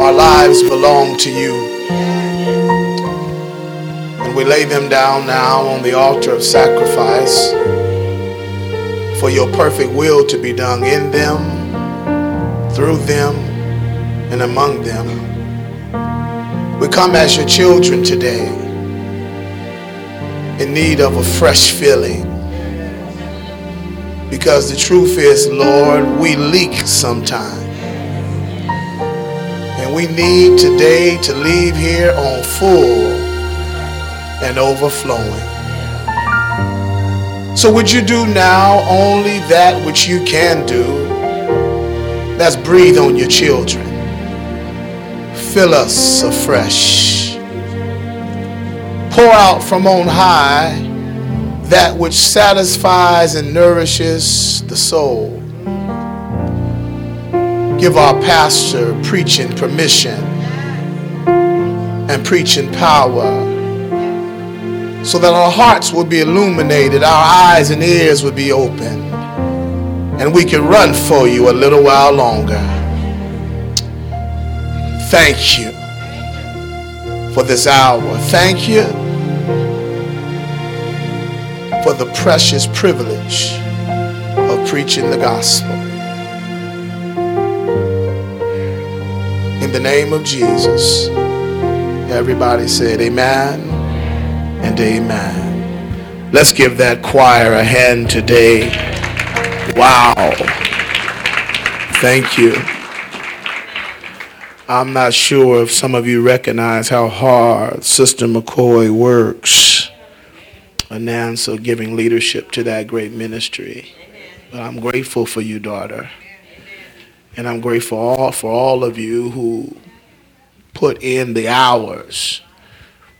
Our lives belong to you. And we lay them down now on the altar of sacrifice for your perfect will to be done in them, through them, and among them. We come as your children today in need of a fresh filling. Because the truth is, Lord, we leak sometimes. We need today to leave here on full and overflowing. So, would you do now only that which you can do? That's breathe on your children. Fill us afresh. Pour out from on high that which satisfies and nourishes the soul. Give our pastor preaching permission and preaching power so that our hearts will be illuminated, our eyes and ears will be open, and we can run for you a little while longer. Thank you for this hour. Thank you for the precious privilege of preaching the gospel. In the name of Jesus, everybody said, Amen and Amen. Let's give that choir a hand today. Wow. Thank you. I'm not sure if some of you recognize how hard Sister McCoy works. Anansa giving leadership to that great ministry. But I'm grateful for you, daughter. And I'm grateful all, for all of you who put in the hours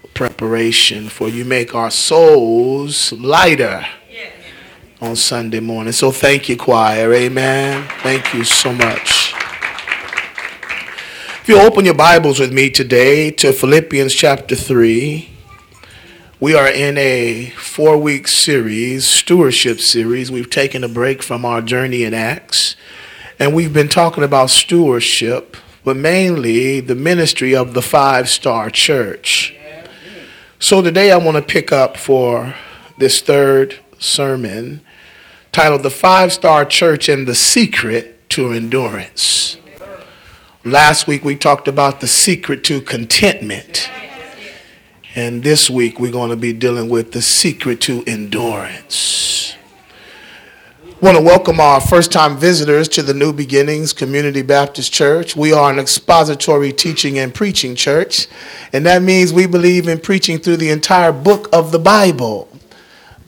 of preparation for you make our souls lighter on Sunday morning. So thank you, choir. Amen. Thank you so much. If you open your Bibles with me today to Philippians chapter 3, we are in a four week series, stewardship series. We've taken a break from our journey in Acts, and we've been talking about stewardship, but mainly the ministry of the five star church. So today I want to pick up for this third sermon titled The Five Star Church and the Secret to Endurance. Last week we talked about the secret to contentment. And this week we're going to be dealing with the secret to endurance. Want to welcome our first time visitors to the New Beginnings Community Baptist Church. We are an expository teaching and preaching church, and that means we believe in preaching through the entire book of the Bible,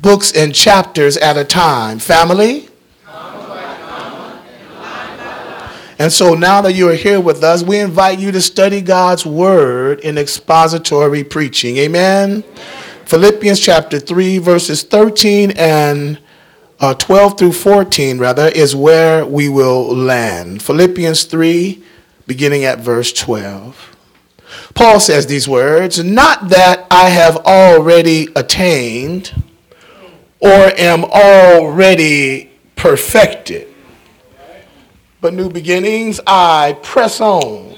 books and chapters at a time. Family? And so now that you are here with us, we invite you to study God's word in expository preaching. Amen. Philippians chapter 3, verses 13 and uh, 12 through 14, rather, is where we will land. Philippians 3, beginning at verse 12. Paul says these words Not that I have already attained or am already perfected but new beginnings, I press on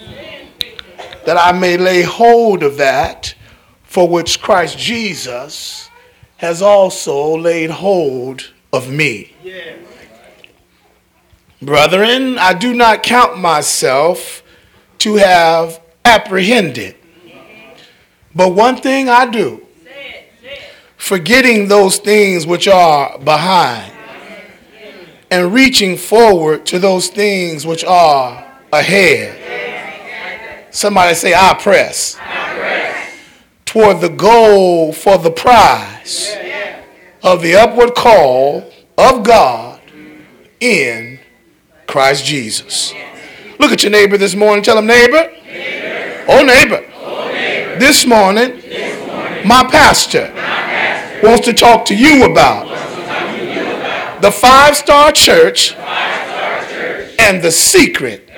that I may lay hold of that for which Christ Jesus has also laid hold of me. Brethren, I do not count myself to have apprehended. But one thing I do, forgetting those things which are behind and reaching forward to those things which are ahead. Somebody say, I press. I press. Toward the goal for the prize of the upward call of God in Christ Jesus. Look at your neighbor this morning. Tell him, neighbor. neighbor. Oh, neighbor. Oh, neighbor. This, morning, this morning, my pastor, my pastor wants to talk to you about the five star church, and the secret,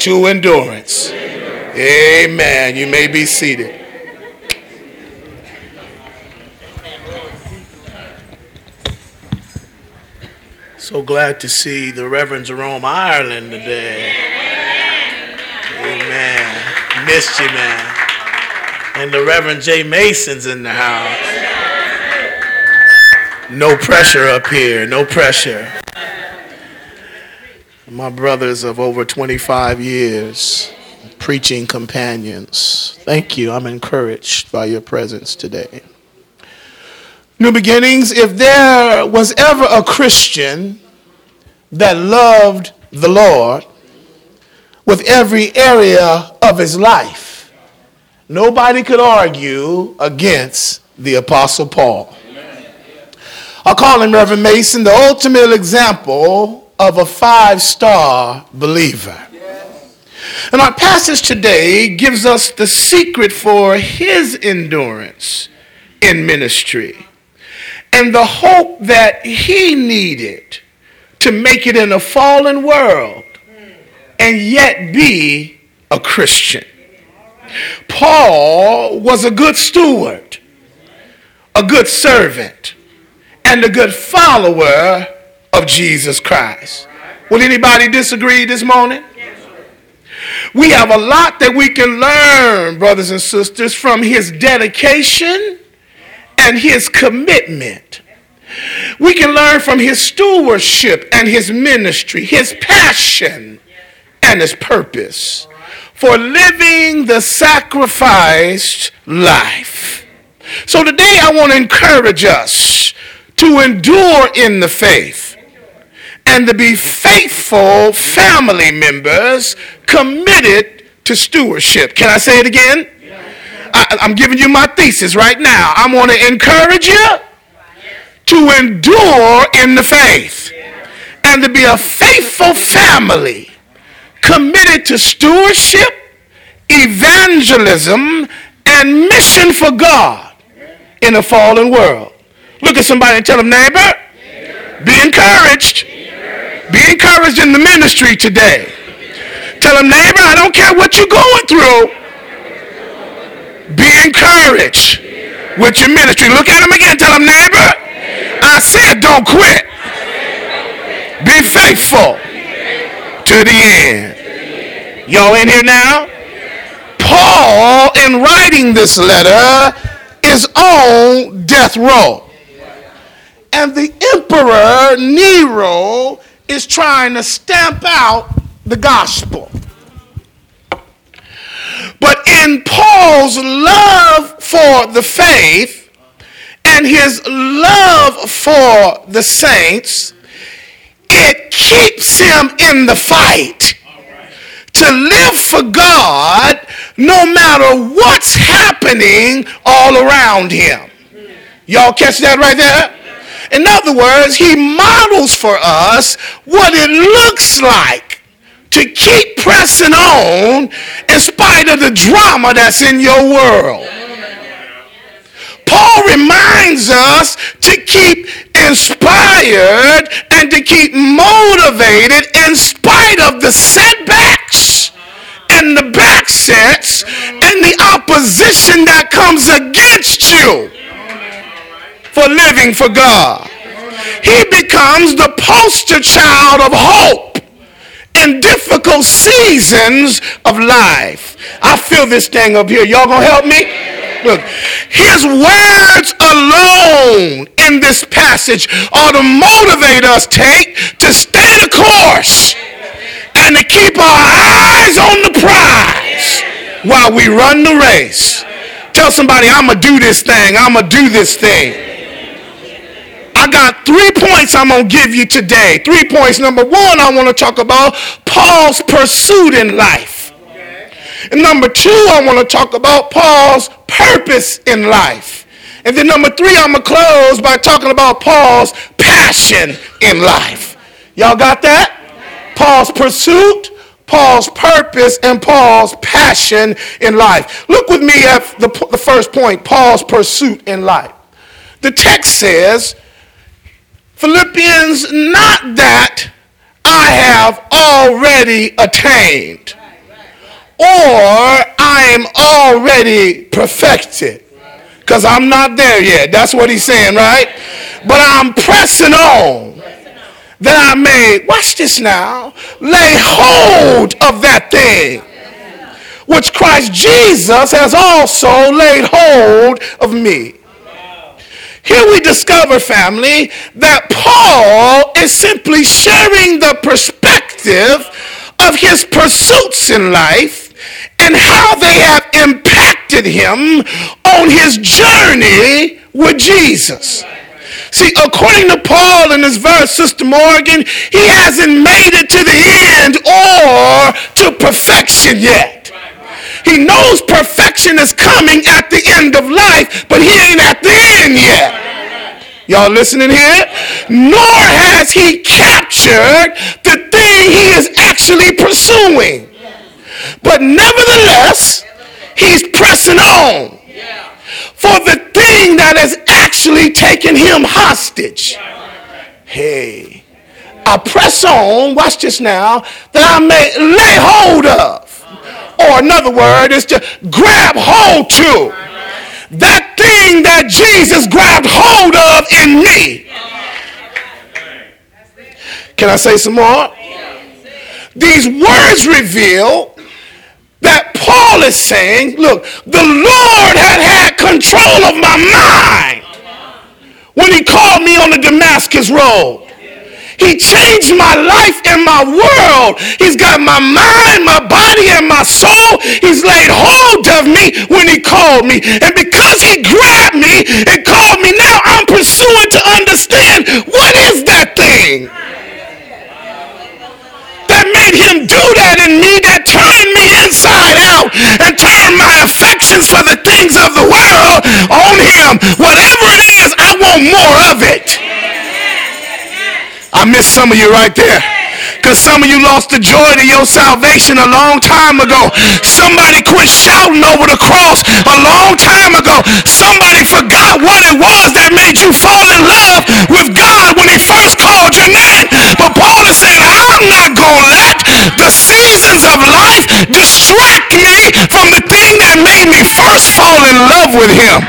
to endurance. Amen. You may be seated. So glad to see the Reverend Jerome Ireland today. Amen. Missed you, man. And the Reverend J. Mason's in the house. No pressure up here, no pressure. My brothers of over 25 years, preaching companions. Thank you. I'm encouraged by your presence today. New beginnings, if there was ever a Christian that loved the Lord with every area of his life, nobody could argue against the Apostle Paul. I call him Reverend Mason the ultimate example of a five star believer. And our passage today gives us the secret for his endurance in ministry and the hope that he needed to make it in a fallen world and yet be a Christian. Paul was a good steward, a good servant, and a good follower of Jesus Christ. Will anybody disagree this morning? We have a lot that we can learn, brothers and sisters, from his dedication and his commitment. We can learn from his stewardship and his ministry, his passion and his purpose for living the sacrificed life. So today I want to encourage us to endure in the faith and to be faithful family members committed to stewardship. Can I say it again? I, am giving you my thesis right now. I want to encourage you to endure in the faith and to be a faithful family committed to stewardship, evangelism, and mission for God in a fallen world. Look at somebody and tell them, neighbor, be encouraged. Be encouraged in the ministry today. Tell them, neighbor, I don't care what you're going through. Be encouraged with your ministry. Look at them again. Tell them, neighbor, I said don't quit. Be faithful to the end. Y'all in here now? Paul, in writing this letter, is on death row. And the emperor, Nero, is trying to stamp out the gospel. But in Paul's love for the faith and his love for the saints, it keeps him in the fight to live for God no matter what's happening all around him. Y'all catch that right there? In other words, he models for us what it looks like to keep pressing on in spite of the drama that's in your world. Paul reminds us to keep inspired and to keep motivated in spite of the setbacks and the backsets and the opposition that comes against you for living for God. He becomes the poster child of hope in difficult seasons of life. I feel this thing up here. Y'all gonna help me? Look, his words alone in this passage ought to motivate us, take, to stay the course and to keep our eyes on the prize while we run the race. Tell somebody, I'm to do this thing. I'm to do this thing. I got three points I'm going to give you today. Three points. Number one, I want to talk about Paul's pursuit in life. And number two, I want to talk about Paul's purpose in life. And then number three, I'm going to close by talking about Paul's passion in life. Y'all got that? Paul's pursuit, Paul's purpose, and Paul's passion in life. Look with me at the, the first point Paul's pursuit in life. The text says, Philippians, not that I have already attained or I am already perfected. Because I'm not there yet. That's what he's saying, right? But I'm pressing on that I may, watch this now, lay hold of that thing which Christ Jesus has also laid hold of me. Here we discover, family, that Paul is simply sharing the perspective of his pursuits in life and how they have impacted him on his journey with Jesus. See, according to Paul in this verse, Sister Morgan, he hasn't made it to the end or to perfection yet. He knows perfection is coming at the end of life, but he ain't at the end yet. Y'all listening here? Nor has he captured the thing he is actually pursuing. But nevertheless, he's pressing on for the thing that has actually taken him hostage. Hey, I press on, watch this now, that I may lay hold of. Or another word is to grab hold to. That thing that Jesus grabbed hold of in me. Can I say some more? These words reveal that Paul is saying, look, the Lord had had control of my mind when he called me on the Damascus road. He changed my life and my world. He's got my mind, my body, and my soul. He's laid hold of me when he called me. And because he grabbed me and called me, now I'm pursuing to understand what is that thing that made him do that in me, that turned me inside out and turned my affections for the things of the world on him. Whatever it is, some of you right there. Because some of you lost the joy to your salvation a long time ago. Somebody quit shouting over the cross a long time ago. Somebody forgot what it was that made you fall in love with God when he first called your name. But Paul is saying, I'm not going to let the seasons of life distract me from the thing that made me first fall in love with him.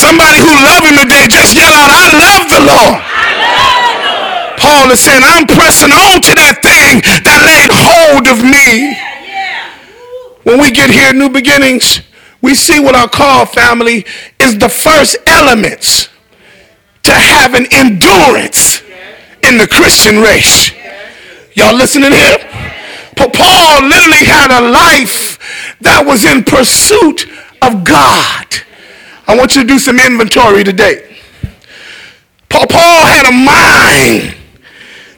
Somebody who love him today, just yell out, I love the Lord. Paul is saying, I'm pressing on to that thing that laid hold of me. When we get here, New Beginnings, we see what I call family is the first elements to have an endurance in the Christian race. Y'all listening here? Paul literally had a life that was in pursuit of God. I want you to do some inventory today. Paul had a mind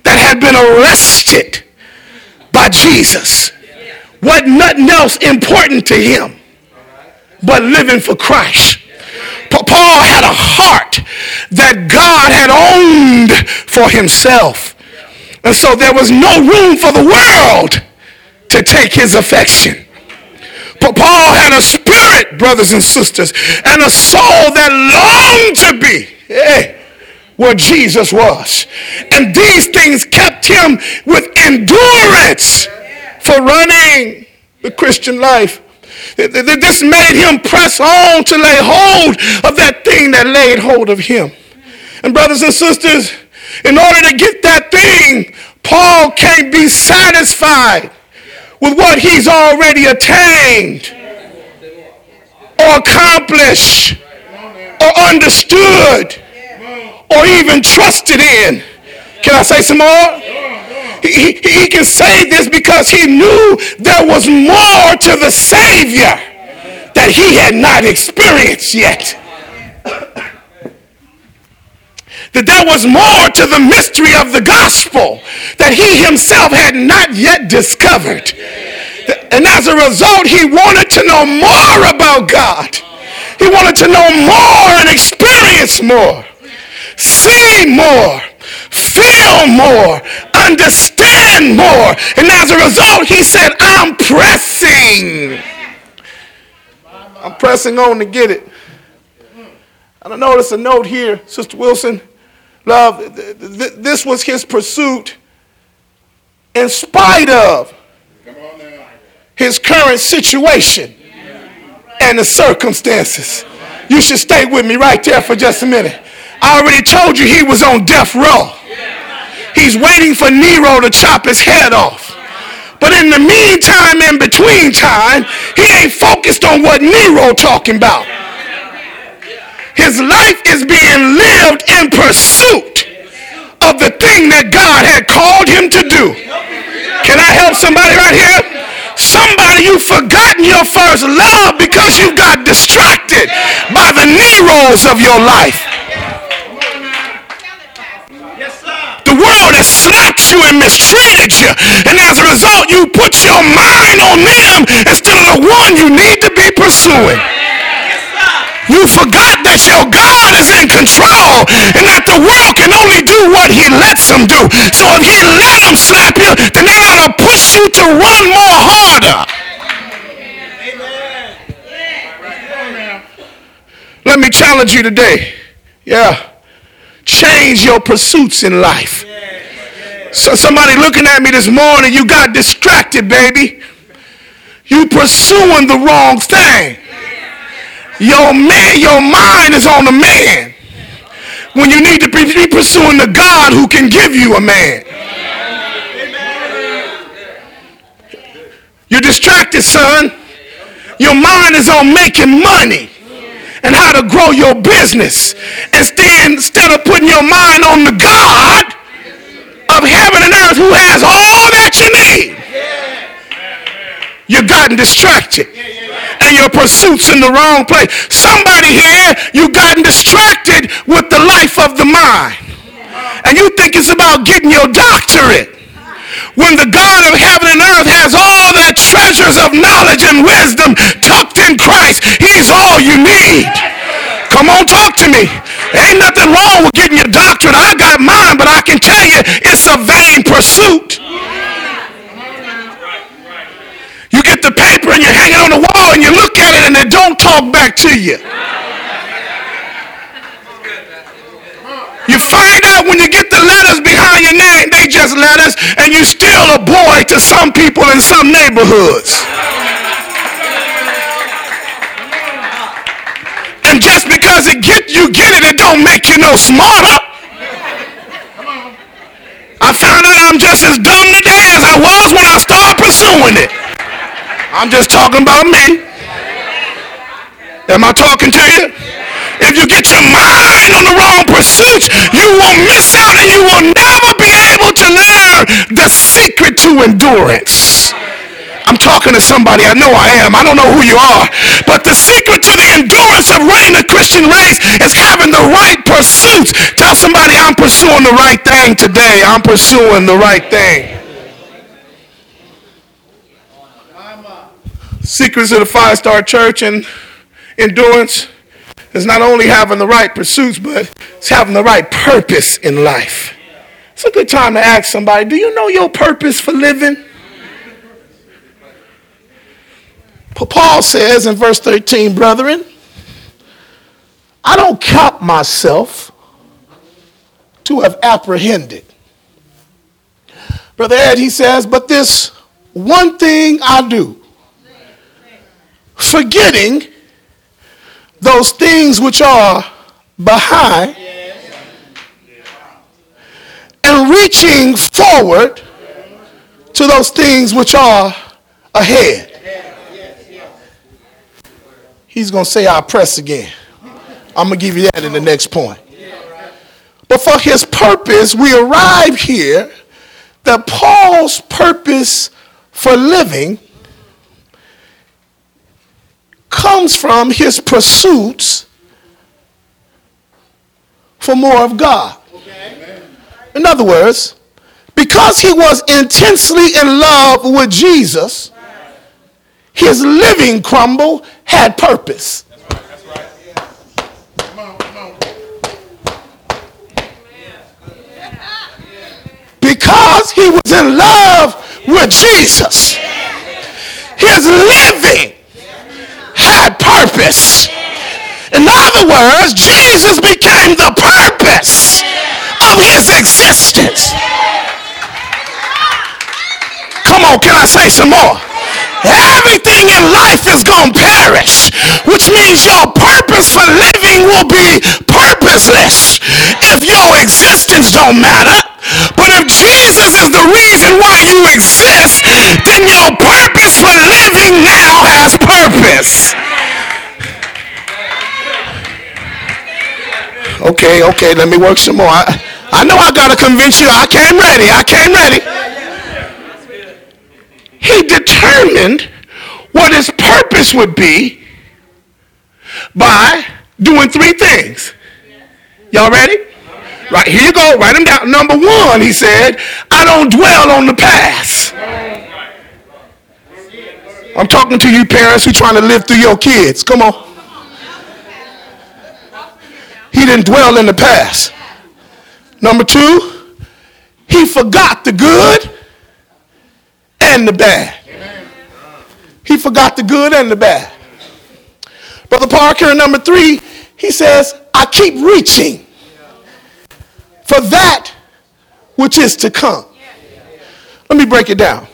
that had been arrested by Jesus. What nothing else important to him but living for Christ. Paul had a heart that God had owned for himself. And so there was no room for the world to take his affection. Paul had a spirit, brothers and sisters, and a soul that longed to be. Hey, where Jesus was. And these things kept him with endurance for running the Christian life. This made him press on to lay hold of that thing that laid hold of him. And brothers and sisters, in order to get that thing, Paul can't be satisfied with what he's already attained or accomplished or understood or even trusted in. Can I say some more? He, he, can say this because he knew there was more to the Savior that he had not experienced yet. That there was more to the mystery of the gospel that he himself had not yet discovered. And as a result, he wanted to know more about God. He wanted to know more and experience more see more, feel more, understand more. And as a result, he said, I'm pressing. I'm pressing on to get it. And I notice a note here, Sister Wilson. Love, this was his pursuit in spite of his current situation and the circumstances. You should stay with me right there for just a minute. I already told you he was on death row. He's waiting for Nero to chop his head off. But in the meantime, in between time, he ain't focused on what Nero talking about. His life is being lived in pursuit of the thing that God had called him to do. Can I help somebody right here? Somebody, you've forgotten your first love because you got distracted by the Neros of your life. The world has slapped you and mistreated you. And as a result, you put your mind on them instead of the one you need to be pursuing. You forgot that your God is in control and that the world can only do what he lets them do. So if he let them slap you, then they ought to push you to run more harder. Let me challenge you today. Yeah. Change your pursuits in life. So somebody looking at me this morning, you got distracted, baby. You pursuing the wrong thing. Your man, your mind is on the man when you need to be pursuing the God who can give you a man. You're distracted, son. Your mind is on making money and how to grow your business. Instead, instead of putting your mind on the God of heaven and earth who has all you've gotten distracted and your pursuits in the wrong place. Somebody here, you've gotten distracted with the life of the mind. And you think it's about getting your doctorate. When the God of heaven and earth has all the treasures of knowledge and wisdom tucked in Christ, he's all you need. Come on, talk to me. Ain't nothing wrong with getting your doctorate. I got mine, but I can tell you it's a vain pursuit. You get the paper and you hang it on the wall and you look at it and it don't talk back to you. You find out when you get the letters behind your name, they just letters, and you still a boy to some people in some neighborhoods. And just because it get you get it, it don't make you no smarter. I found out I'm just as dumb today as I was when I started pursuing it. I'm just talking about me. Am I talking to you? If you get your mind on the wrong pursuits, you will miss out and you will never be able to learn the secret to endurance. I'm talking to somebody. I know I am. I don't know who you are. But the secret to the endurance of running the Christian race is having the right pursuits. Tell somebody I'm pursuing the right thing today. I'm pursuing the right thing. secrets of the five star church and endurance is not only having the right pursuits, but it's having the right purpose in life. It's a good time to ask somebody, do you know your purpose for living? Paul says in verse 13, brethren, I don't count myself to have apprehended. Brother Ed, he says, but this one thing I do forgetting those things which are behind and reaching forward to those things which are ahead. He's going to say, I'll press again. I'm going to give you that in the next point. But for his purpose, we arrive here that Paul's purpose for living comes from his pursuits for more of God. In other words, because he was intensely in love with Jesus, his living crumble had purpose. Because he was in love with Jesus, his living had purpose. In other words, Jesus became the purpose of his existence. Come on, can I say some more? Everything in life is going to perish, which means your purpose for living will be purposeless if your existence don't matter. But if Jesus is the reason why you exist, then your purpose for living now has purpose. Okay, okay, let me work some more. I, I know I got to convince you. I came ready. I came ready. He determined what his purpose would be by doing three things. Y'all ready? Right, here you go. Write them down. Number one, he said, I don't dwell on the past. I'm talking to you parents who trying to live through your kids. Come on. He didn't dwell in the past. Number two, he forgot the good and the bad. He forgot the good and the bad. Brother Parker, number three, he says, I keep reaching for that which is to come. Let me break it down.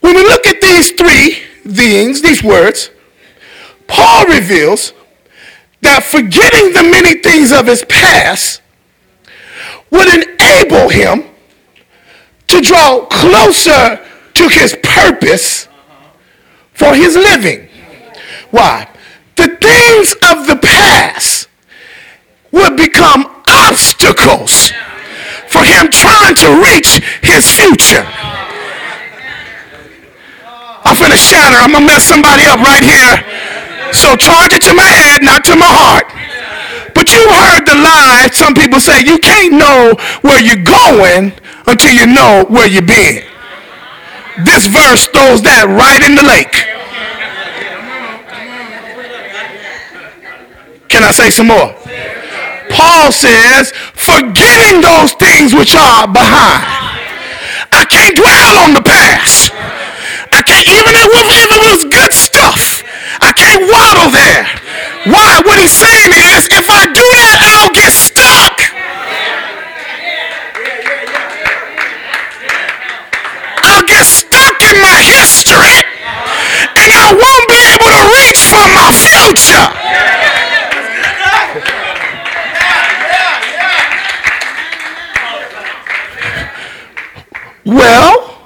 When we look at these three things, these words, Paul reveals that forgetting the many things of his past would enable him to draw closer to his purpose for his living. Why? The things of the past would become obstacles for him trying to reach his future. I'm finna shatter. I'm gonna mess somebody up right here. So charge it to my head, not to my heart. But you heard the lie. Some people say you can't know where you're going until you know where you've been. This verse throws that right in the lake. Can I say some more? Paul says, forgetting those things which are behind. I can't dwell on the past. I can't, even if it was good stuff, I can't waddle there. Why? What he's saying is, if I do that, I'll get stuck. I'll get stuck in my history, and I won't be able to reach for my future. Well,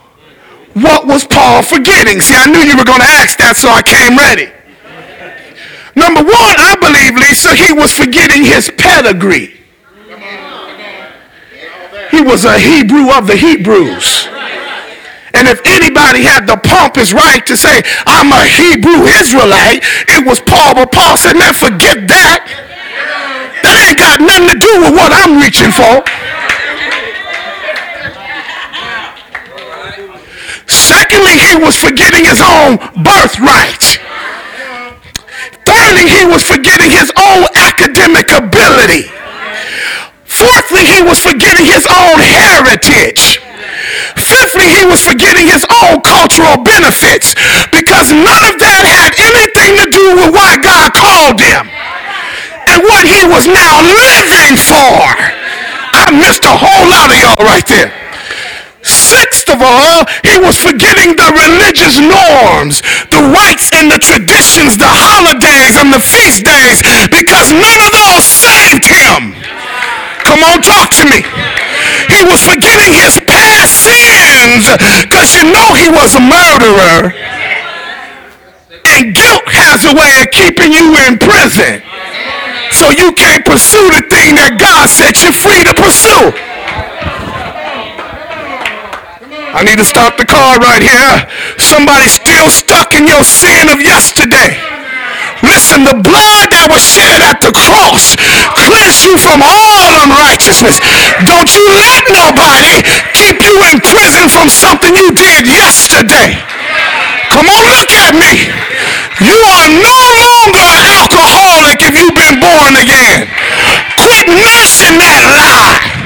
what was Paul forgetting? See, I knew you were going to ask that, so I came ready. Number one, I believe, Lisa, he was forgetting his pedigree. He was a Hebrew of the Hebrews. And if anybody had the pompous right to say, I'm a Hebrew Israelite, it was Paul. But Paul said, man, forget that. That ain't got nothing to do with what I'm reaching for. Secondly, he was forgetting his own birthright. Thirdly, he was forgetting his own academic ability. Fourthly, he was forgetting his own heritage. Fifthly, he was forgetting his own cultural benefits because none of that had anything to do with why God called him and what he was now living for. I missed a whole lot of y'all right there. Sixth of all, he was forgetting the religious norms, the rites and the traditions, the holidays and the feast days, because none of those saved him. Come on, talk to me. He was forgetting his past sins, because you know he was a murderer. And guilt has a way of keeping you in prison. So you can't pursue the thing that God set you free to pursue. I need to stop the car right here. Somebody's still stuck in your sin of yesterday. Listen, the blood that was shed at the cross cleansed you from all unrighteousness. Don't you let nobody keep you in prison from something you did yesterday. Come on, look at me. You are no longer an alcoholic if you've been born again. Quit nursing that lie.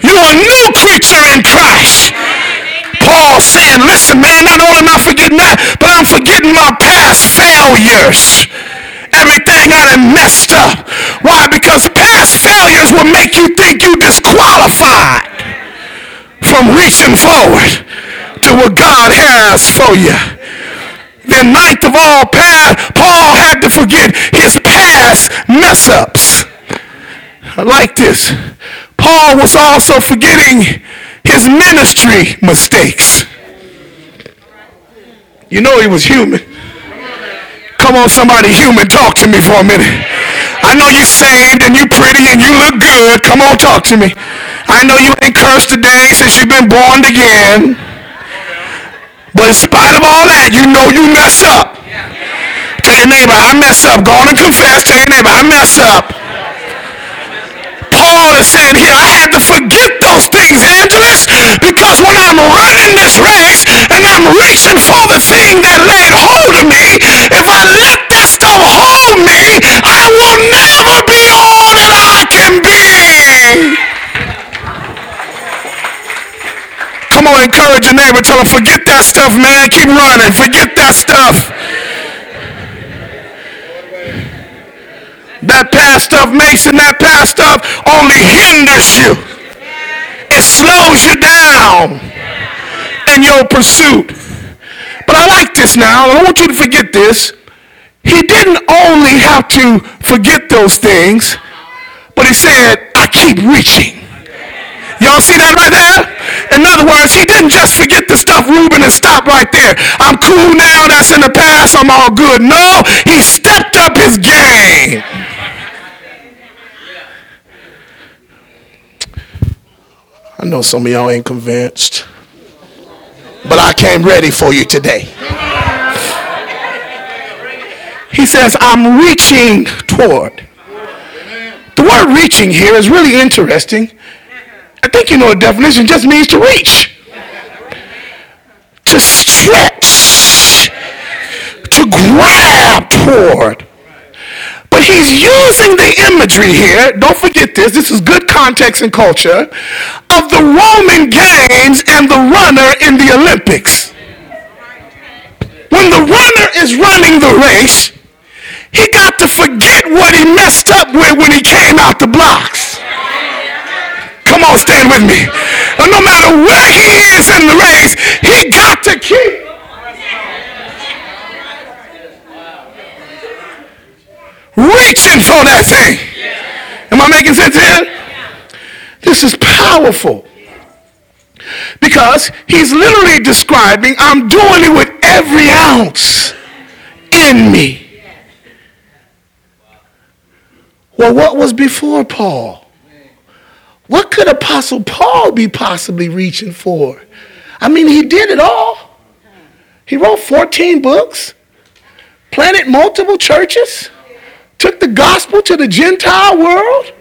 You're a new creature in Christ. Paul saying, listen, man, not only am I forgetting that, but I'm forgetting my past failures. Everything I done messed up. Why? Because past failures will make you think you disqualified from reaching forward to what God has for you. Then ninth of all, Paul had to forget his past mess ups. I like this. Paul was also forgetting his ministry mistakes. You know he was human. Come on, somebody human, talk to me for a minute. I know you saved and you pretty and you look good. Come on, talk to me. I know you ain't cursed today since you've been born again. But in spite of all that, you know you mess up. Tell your neighbor, I mess up. Go on and confess. Tell your neighbor, I mess up. Saying here, I had to forget those things, Angelus, because when I'm running this race and I'm reaching for the thing that laid hold of me, if I let that stuff hold me, I will never be all that I can be. Come on, encourage your neighbor. Tell him, forget that stuff, man. Keep running. Forget that stuff. That past stuff makes and that past stuff only hinders you. It slows you down in your pursuit. But I like this now. I want you to forget this. He didn't only have to forget those things, but he said, I keep reaching. Y'all see that right there? In other words, he didn't just forget the stuff Reuben and stop right there. I'm cool now. That's in the past. I'm all good. No, he stepped up his game. I know some of y'all ain't convinced, but I came ready for you today. He says, I'm reaching toward. The word reaching here is really interesting I think you know the definition just means to reach, to stretch, to grab toward. But he's using the imagery here, don't forget this, this is good context and culture, of the Roman games and the runner in the Olympics. When the runner is running the race, he got to forget what he messed up with when he came out the blocks. Come on, stand with me. No matter where he is in the race, he got to keep. Reaching for that thing. Am I making sense here? This is powerful. Because he's literally describing, I'm doing it with every ounce in me. Well, what was before Paul? What could Apostle Paul be possibly reaching for? I mean, he did it all. He wrote 14 books, planted multiple churches, took the gospel to the Gentile world.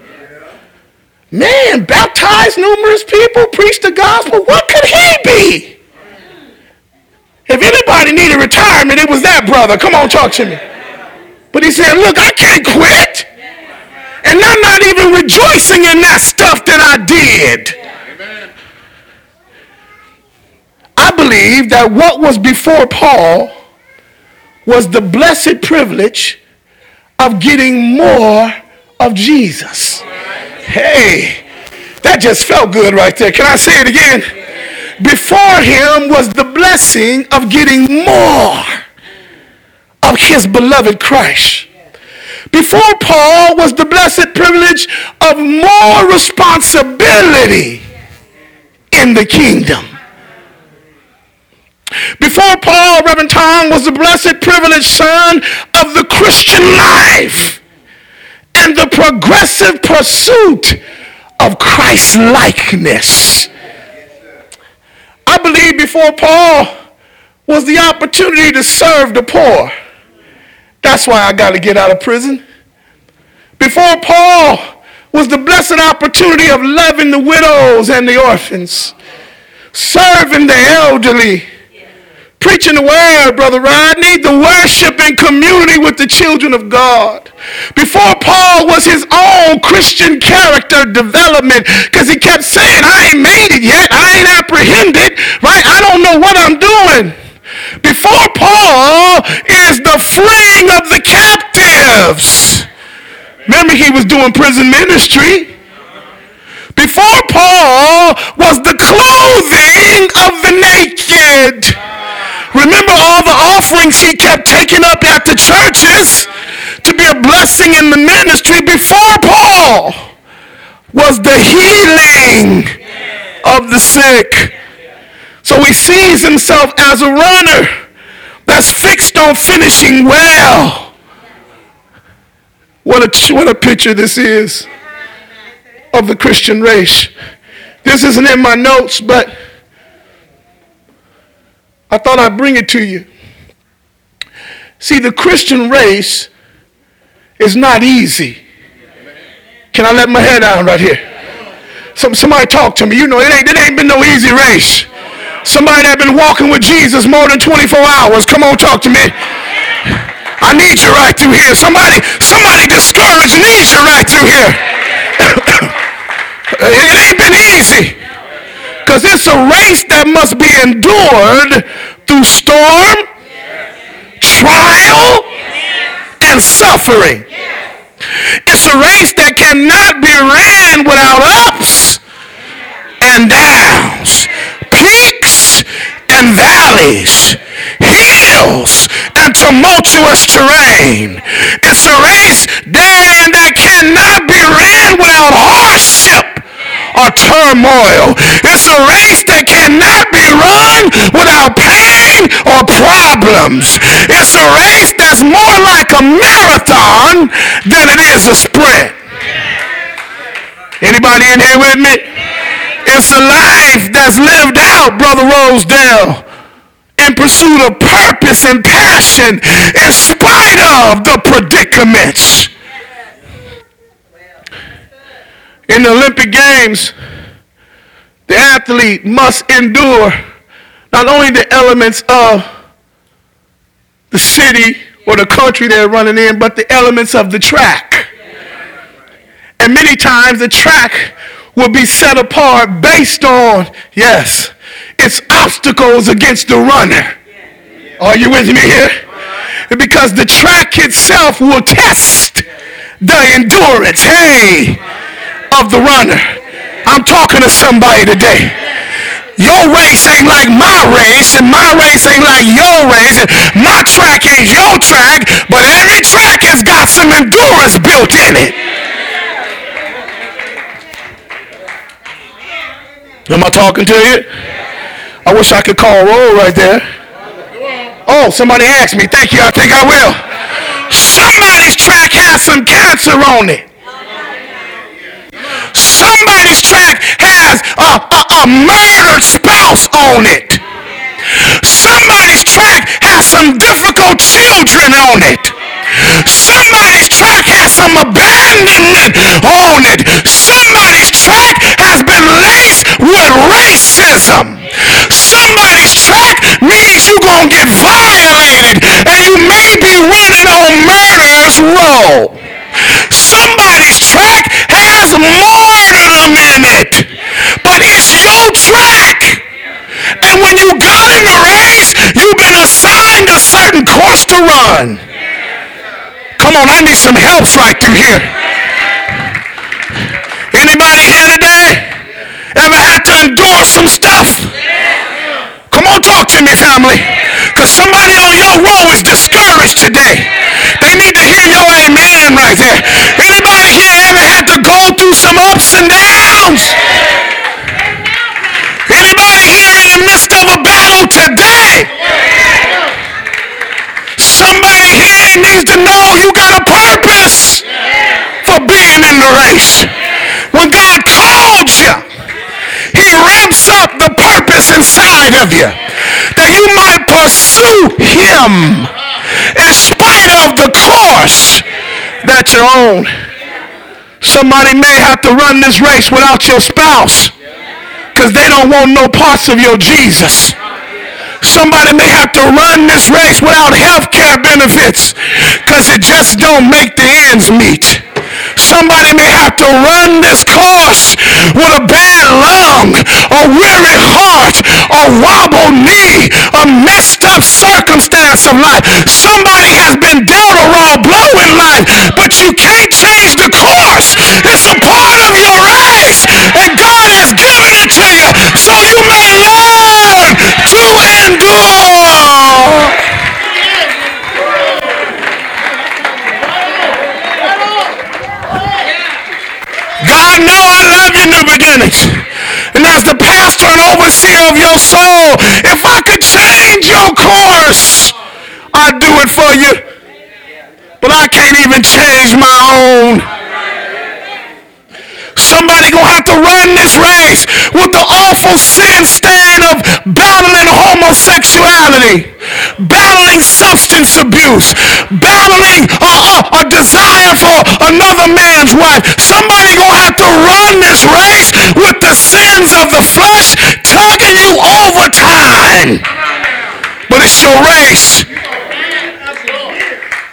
Man, baptized numerous people, preached the gospel. What could he be? If anybody needed retirement, it was that brother. Come on, talk to me. But he said, Look, I can't quit. And I'm not even rejoicing in that stuff that I did. I believe that what was before Paul was the blessed privilege of getting more of Jesus. Hey, that just felt good right there. Can I say it again? Before him was the blessing of getting more of his beloved Christ. Before Paul was the blessed privilege of more responsibility in the kingdom. Before Paul, Tom was the blessed privilege son of the Christian life and the progressive pursuit of Christ likeness. I believe before Paul was the opportunity to serve the poor that's why I got to get out of prison. Before Paul was the blessed opportunity of loving the widows and the orphans, serving the elderly, preaching the word, Brother Rodney, the worship and community with the children of God. Before Paul was his own Christian character development because he kept saying, I ain't made it yet. I ain't apprehended, right? I don't know what I'm doing. Before Paul is the freeing of the captives. Remember, he was doing prison ministry. Before Paul was the clothing of the naked. Remember all the offerings he kept taking up at the churches to be a blessing in the ministry before Paul was the healing of the sick. So he sees himself as a runner that's fixed on finishing well. What a, what a picture this is of the Christian race. This isn't in my notes, but I thought I'd bring it to you. See, the Christian race is not easy. Can I let my head down right here? Some, somebody talk to me. You know, it ain't, it ain't been no easy race. Somebody that been walking with Jesus more than 24 hours. Come on, talk to me. I need you right through here. Somebody, somebody discouraged needs you right through here. it ain't been easy. Because it's a race that must be endured through storm, trial, and suffering. It's a race that cannot be ran without ups and downs, peaks and valleys, hills and tumultuous terrain. It's a race that, that cannot be ran without hardship or turmoil. It's a race that cannot be run without pain or problems. It's a race that's more like a marathon than it is a sprint. Anybody in here with me? It's a life that's lived out, Brother Rosedale, in pursuit of purpose and passion in spite of the predicaments. In the Olympic Games, the athlete must endure not only the elements of the city or the country they're running in, but the elements of the track. And many times the track will be set apart based on, yes, its obstacles against the runner. Are you with me here? Because the track itself will test the endurance. Hey, of the runner. I'm talking to somebody today. Your race ain't like my race, and my race ain't like your race. and My track ain't your track, but every track has got some endurance built in it. Am I talking to you? I wish I could call roll right there. Oh, somebody asked me. Thank you. I think I will. Somebody's track has some cancer on it. Somebody's track has a, a, a murdered spouse on it. Somebody's track has some difficult children on it. Somebody's track has some abandonment on it. Somebody's track has been laced with racism. Somebody's track means you're going to get violated and you may be running on murder's row. Somebody's track has it. But it's your track. And when you got in the race, you've been assigned a certain course to run. Come on, I need some help right through here. Anybody here today ever had to endure some stuff? Come on, talk to me, family. Because somebody on your row is discouraged today. They need to hear your amen right there. Anybody here ever had to go through some ups and downs? Anybody here in the midst of a battle today? Somebody here needs to know you got a purpose for being in the race. When God called you, he ramps up the purpose inside of you that you might pursue him in spite of the course that you're on. Somebody may have to run this race without your spouse because they don't want no parts of your Jesus. Somebody may have to run this race without health care benefits because it just don't make the ends meet. Somebody may have to run this course with a bad lung, a weary heart, a wobble knee, a messed up circumstance of life. Somebody has been dealt a raw blow in life, but you can't change the course. It's a part of your race, and God has given it to you so you may learn to endure. God know I understandings. And as the pastor and overseer of your soul, if I could change your course, I'd do it for you. But I can't even change my own. Somebody gonna have to run this race with the awful sin stain of battling homosexuality, battling substance abuse, battling a, a, a desire for another man's wife. Somebody gonna have to run this race with the sins of the flesh tugging you over time. But it's your race.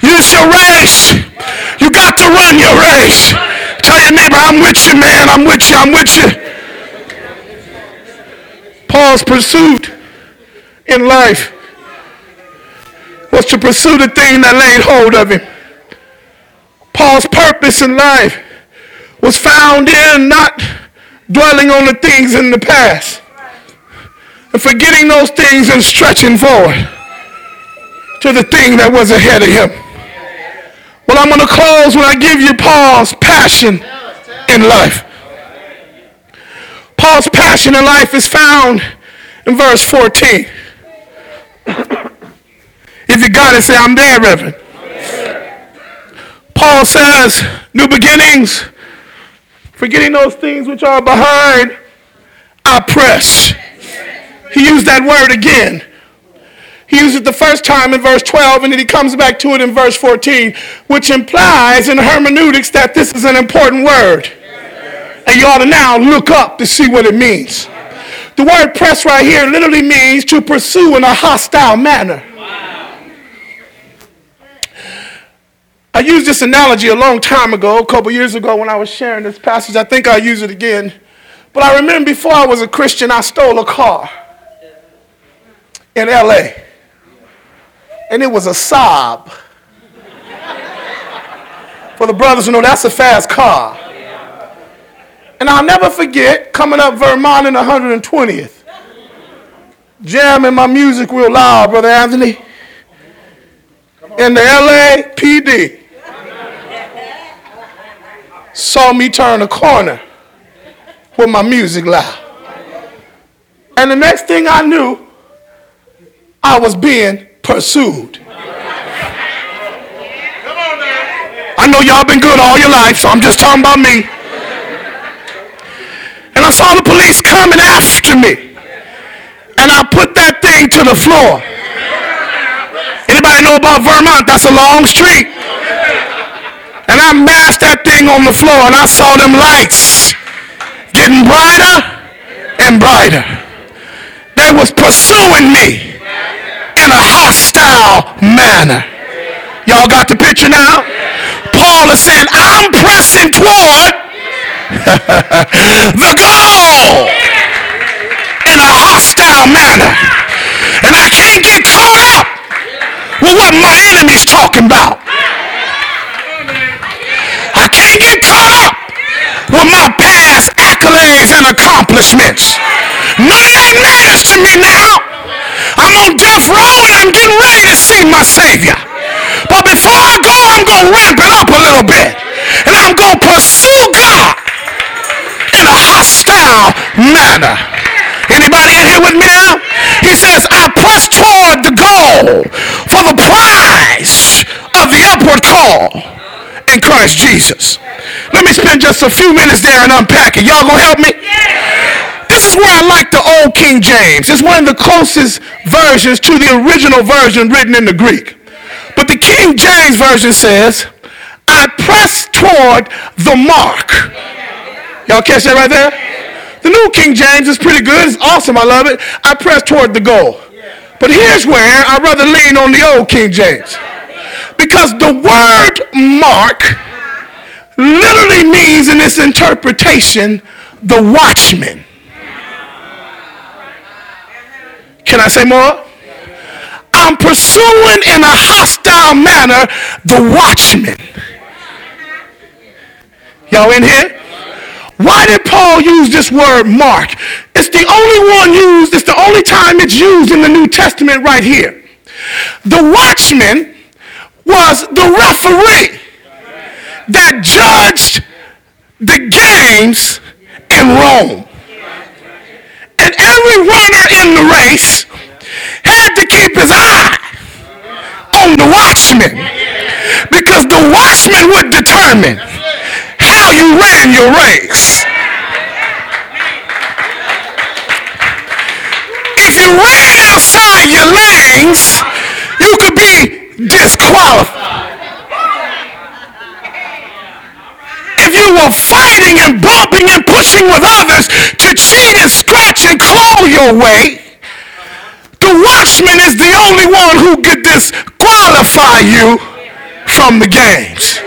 It's your race. You got to run your race. Neighbor, I'm with you, man. I'm with you. I'm with you. Paul's pursuit in life was to pursue the thing that laid hold of him. Paul's purpose in life was found in not dwelling on the things in the past and forgetting those things and stretching forward to the thing that was ahead of him. Well, I'm going to close when I give you Paul's passion in life. Paul's passion in life is found in verse 14. if you got it, say, I'm there, Reverend. Paul says, new beginnings, forgetting those things which are behind, I press. He used that word again. He uses it the first time in verse 12, and then he comes back to it in verse 14, which implies in hermeneutics that this is an important word. And you ought to now look up to see what it means. The word press right here literally means to pursue in a hostile manner. I used this analogy a long time ago, a couple years ago when I was sharing this passage. I think I'll use it again. But I remember before I was a Christian, I stole a car in LA and it was a sob. For the brothers who know, that's a fast car. And I'll never forget coming up Vermont in 120th, jamming my music real loud, Brother Anthony, in the LAPD. Saw me turn a corner with my music loud. And the next thing I knew, I was being pursued. I know y'all been good all your life, so I'm just talking about me. And I saw the police coming after me. And I put that thing to the floor. Anybody know about Vermont? That's a long street. And I mashed that thing on the floor and I saw them lights getting brighter and brighter. They was pursuing me in a hostile manner. Y'all got the picture now? Paul is saying, I'm pressing toward the goal in a hostile manner. And I can't get caught up with what my enemy's talking about. I can't get caught up with my past accolades and accomplishments. None of that matters to me now. I'm on death row and I'm getting ready to see my Savior. But before I go, I'm going to ramp it up a little bit. And I'm going to pursue God in a hostile manner. Anybody in here with me now? He says, I press toward the goal for the prize of the upward call in Christ Jesus. Let me spend just a few minutes there and unpack it. Y'all gonna help me? This is where I like the old King James. It's one of the closest versions to the original version written in the Greek. But the King James Version says, I press toward the mark. Y'all catch that right there? The New King James is pretty good. It's awesome. I love it. I press toward the goal. But here's where I'd rather lean on the old King James. Because the word mark literally means in this interpretation the watchman. Can I say more? I'm pursuing in a hostile manner the watchman. Y'all in here? Why did Paul use this word mark? It's the only one used, it's the only time it's used in the New Testament right here. The watchman was the referee that judged the games in Rome. And every runner in the race had to keep his eye on the watchman because the watchman would determine how you ran your race. If you ran outside your lanes, you could be disqualified. If you were fighting and bumping and pushing with others to cheat and scratch and claw your way, the watchman is the only one who could disqualify you from the games.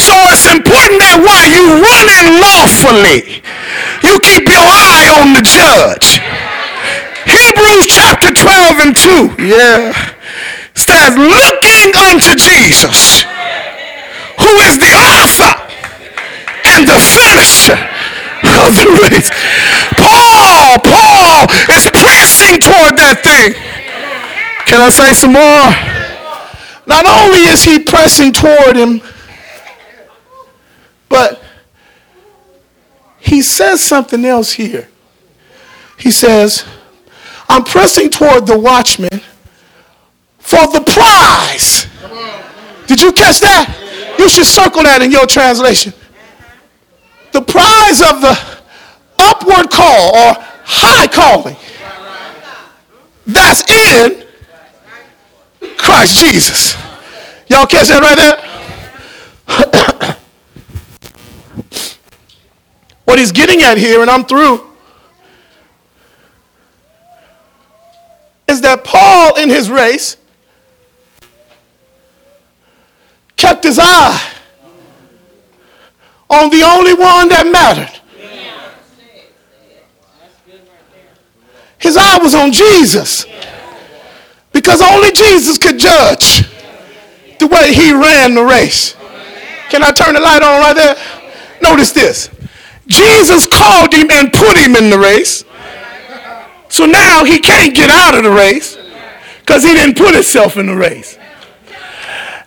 So it's important that while you running lawfully, you keep your eye on the judge. Hebrews chapter 12 and 2, yeah, says, looking unto Jesus, who is the author and the finisher race. Paul, Paul is pressing toward that thing. Can I say some more? Not only is he pressing toward him, but he says something else here. He says, I'm pressing toward the watchman for the prize. Did you catch that? You should circle that in your translation. The prize of the upward call or high calling that's in Christ Jesus. Y'all catch that right there? what he's getting at here, and I'm through, is that Paul in his race kept his eye on the only one that mattered. His eye was on Jesus. Because only Jesus could judge the way he ran the race. Can I turn the light on right there? Notice this. Jesus called him and put him in the race. So now he can't get out of the race because he didn't put himself in the race.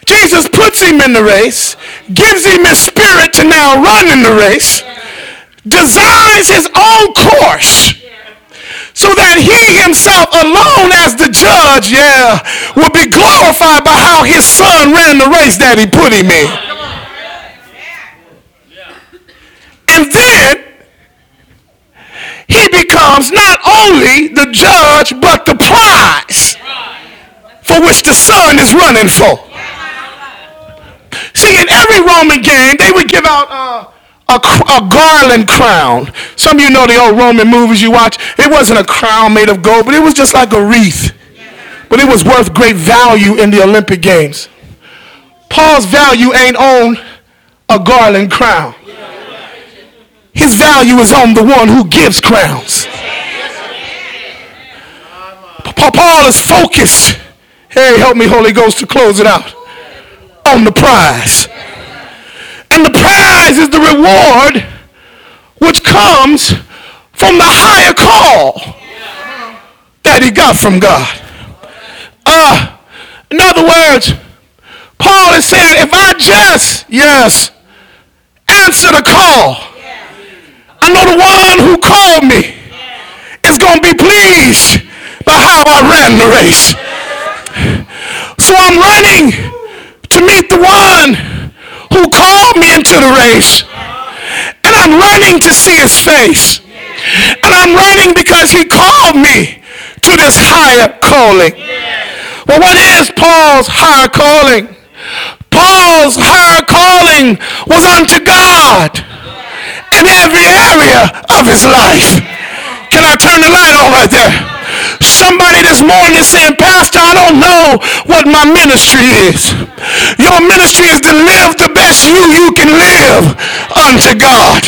Jesus puts him in the race, gives him his spirit to now run in the race, designs his own course so that he himself alone as the judge, yeah, will be glorified by how his son ran the race that he put him in. And then he becomes not only the judge, but the prize for which the son is running for. See, in every Roman game, they would give out uh, a, a, garland crown. Some of you know the old Roman movies you watch. It wasn't a crown made of gold, but it was just like a wreath. But it was worth great value in the Olympic Games. Paul's value ain't on a garland crown. His value is on the one who gives crowns. Paul is focused. Hey, help me, Holy Ghost, to close it out. On the prize. Is the reward which comes from the higher call that he got from God. Uh, in other words, Paul is saying, if I just, yes, answer the call, I know the one who called me is going to be pleased by how I ran the race. So I'm running to meet the one who called me into the race. And I'm running to see his face. And I'm running because he called me to this higher calling. Well, what is Paul's higher calling? Paul's higher calling was unto God in every area of his life. Can I turn the light on right there? Somebody this morning is saying, Pastor, I don't know what my ministry is. Your ministry is to live the best you you can live unto God.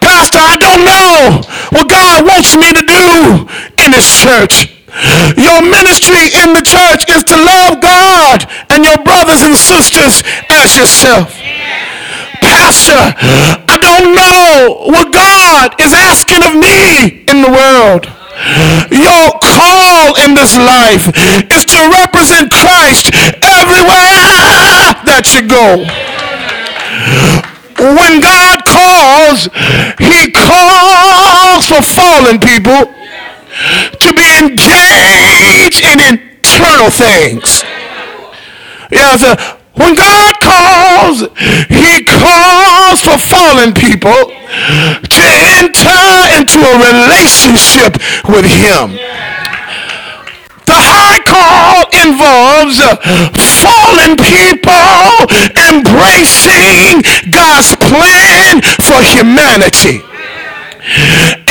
Pastor, I don't know what God wants me to do in this church. Your ministry in the church is to love God and your brothers and sisters as yourself. Pastor, I don't know what God is asking of me in the world. Your call in this life is to represent Christ everywhere that you go. When God calls, he calls for fallen people to be engaged in eternal things. Yeah, so when God calls, he calls for fallen people to enter into a relationship with him. The high call involves uh, fallen people embracing God's plan for humanity.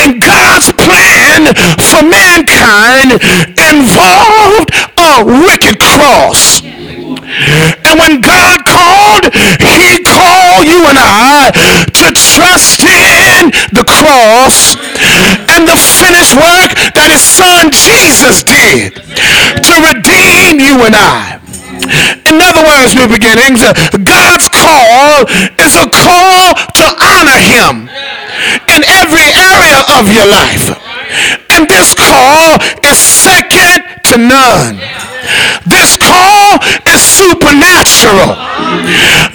And God's plan for mankind involved a wicked cross. And when God called, he called you and I to trust in the cross and the finished work that his son Jesus did to redeem you and I. In other words, new beginnings, God's call is a call to honor him in every area of your life. And this call is second to none. This call supernatural.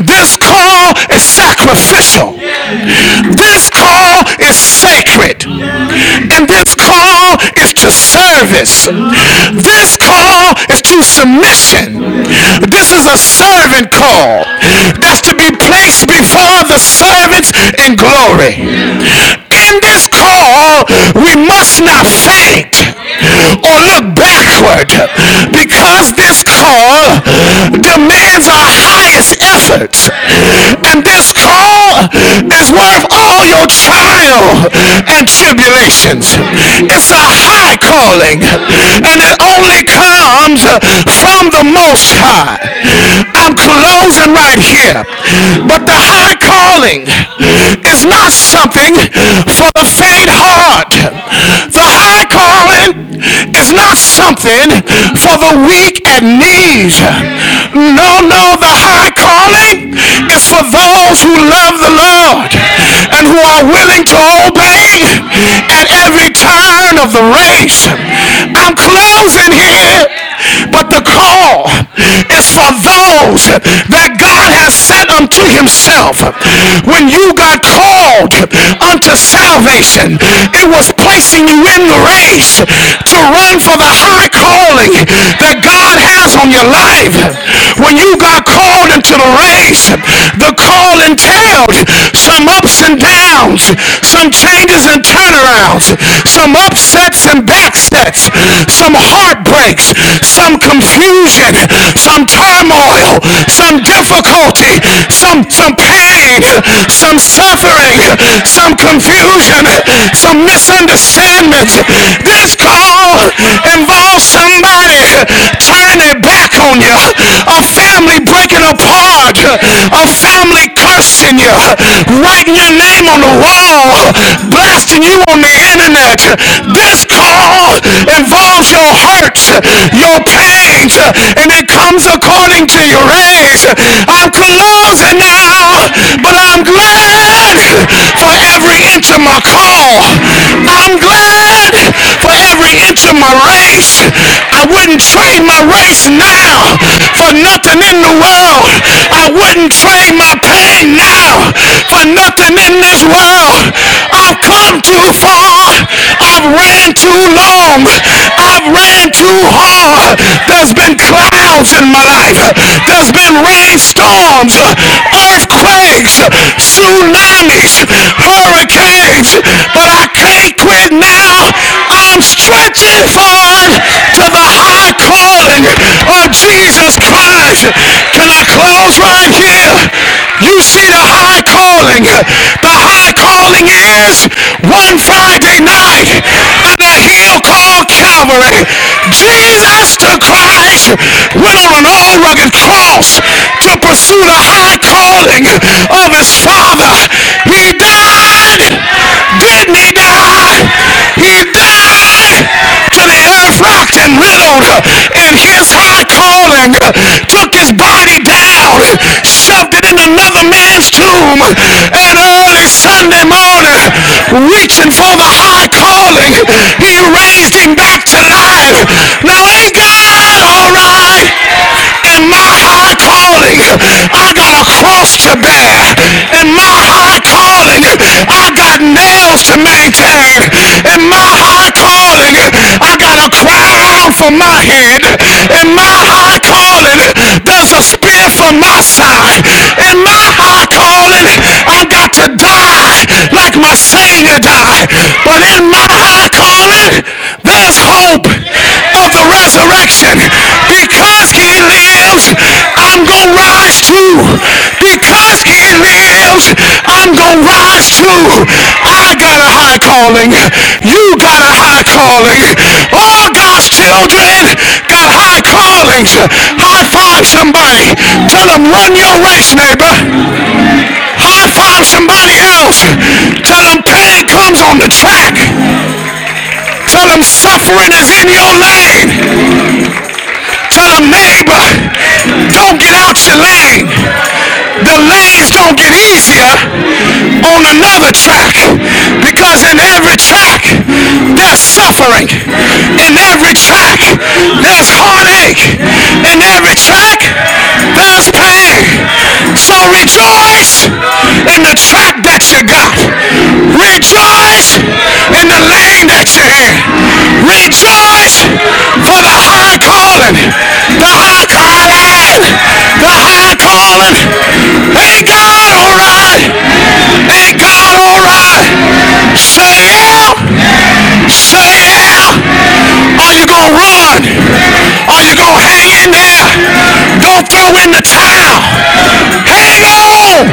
This call is sacrificial. This call is sacred. And this call is to service. This call is to submission. This is a servant call that's to be placed before the servants in glory. In this call, we must not faint or look because this call demands our highest efforts. And this call is worth all your trial and tribulations. It's a high calling and it only comes from the Most High. I'm closing right here. But the high calling is not something for the faint heart. Is not something for the weak at knees. No, no, the high calling is for those who love the Lord and who are willing to obey at every turn of the race. I'm closing here, but the call is for those that God has set unto himself. When you got called unto salvation, it was placing you in the race to run for the high calling that God has on your life. When you got called into the race, the call entailed some ups and downs, some changes and turnarounds, some upsets and backsets, some heartbreaks, some confusion, some turmoil, some difficulty, some, some pain, some suffering, some confusion, some misunderstandings. This call involves somebody turning back on you, a family breaking apart, a family cursing you, writing your name on the wall, blasting you on the internet. This call involves your hurts, your pains, and it comes according to your age. I'm closing now, but I'm glad for every inch of my call. I'm glad of my race. I wouldn't trade my race now for nothing in the world. I wouldn't trade my pain now for nothing in this world. I've come too far. I've ran too long. I've ran too hard. There's been clouds in my life. There's been rainstorms, earthquakes, tsunamis, hurricanes. But I can't quit now. I'm stretching forward to the high calling of Jesus Christ. Can I close right here? You see the high calling. The high calling is one Friday night at a hill called Calvary. Jesus the Christ went on an old rugged cross to pursue the high calling of his Father. He died. Didn't he die? He died to the earth rocked and riddled in his high calling. Took his body down, shoved it in another man's tomb, and early Sunday morning, reaching for the high calling, he raised him back to life. Now ain't God all right In my high calling, I got a for my head. In my high calling, there's a spear for my side. In my high calling, I got to die like my Savior died. But in my high calling, there's hope of the resurrection. Because he lives, I'm going to rise too. Because he lives, I'm going to rise too. I got a high calling. You got a high calling. Oh, God's children got high callings. High five somebody. Tell them run your race, neighbor. High five somebody else. Tell them pain comes on the track. Tell them suffering is in your lane. Tell them neighbor, don't get out your lane. The lanes don't get easier on another track because in every track there's suffering. Heartache. In every track there's pain. So rejoice in the track that you got. Rejoice in the lane that you're in. Rejoice for the high calling. The in there? Don't throw in the towel. Hang on.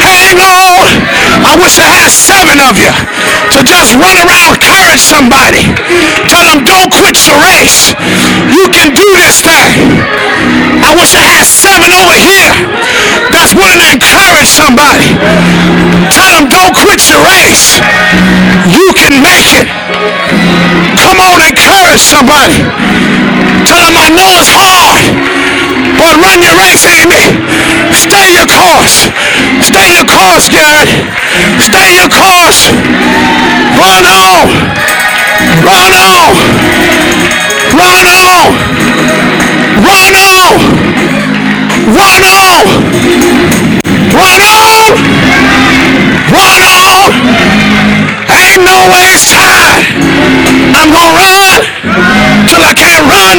Hang on. I wish I had seven of you to just run around encourage somebody. Tell them don't quit your race. You can do this thing. I wish I had seven over here that's willing to encourage somebody. Tell them don't quit your race. You can make it. Come on, encourage somebody. Tell them I know it's hard, but run your race, Amy. Stay your course. Stay your course, Garrett. Stay your course. Run on. Run on.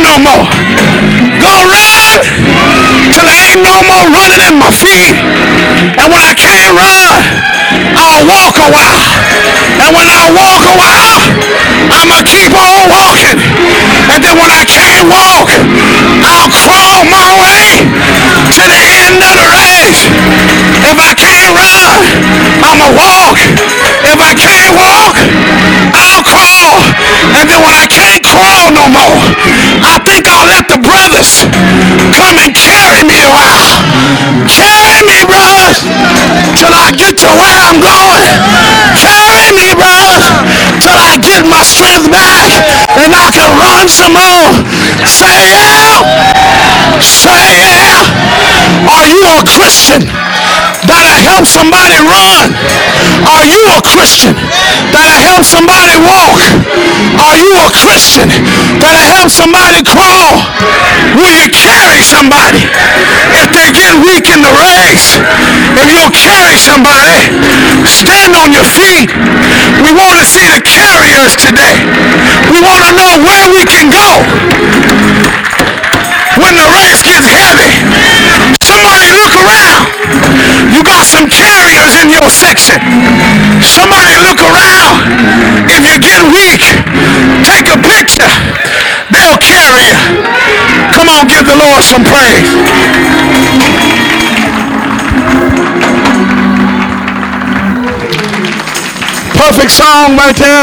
No more. Gonna run till there ain't no more running in my feet. And when I can't run, I'll walk a while. And when I walk a while, I'ma keep on walking. And then when I can't walk, I'll crawl my way to the end of the race. If I can't run, I'ma walk. If I can't walk, I'll crawl. And then when I can't more, I think I'll let the brothers come and carry me a while. Carry me, brothers, till I get to where I'm going. Carry me, brothers, till I get my strength back and I can run some more. Say yeah. Say yeah. Are you a Christian that'll help somebody run? Are you a Christian that'll help somebody walk? Are you a Christian that'll help somebody crawl? Will you carry somebody if they get weak in the race? If you'll carry somebody, stand on your feet. We want to see the carriers today. We want to know where we can go when the race gets heavy. Some carriers in your section. Somebody look around. If you get weak, take a picture. They'll carry you. Come on, give the Lord some praise. Perfect song right there.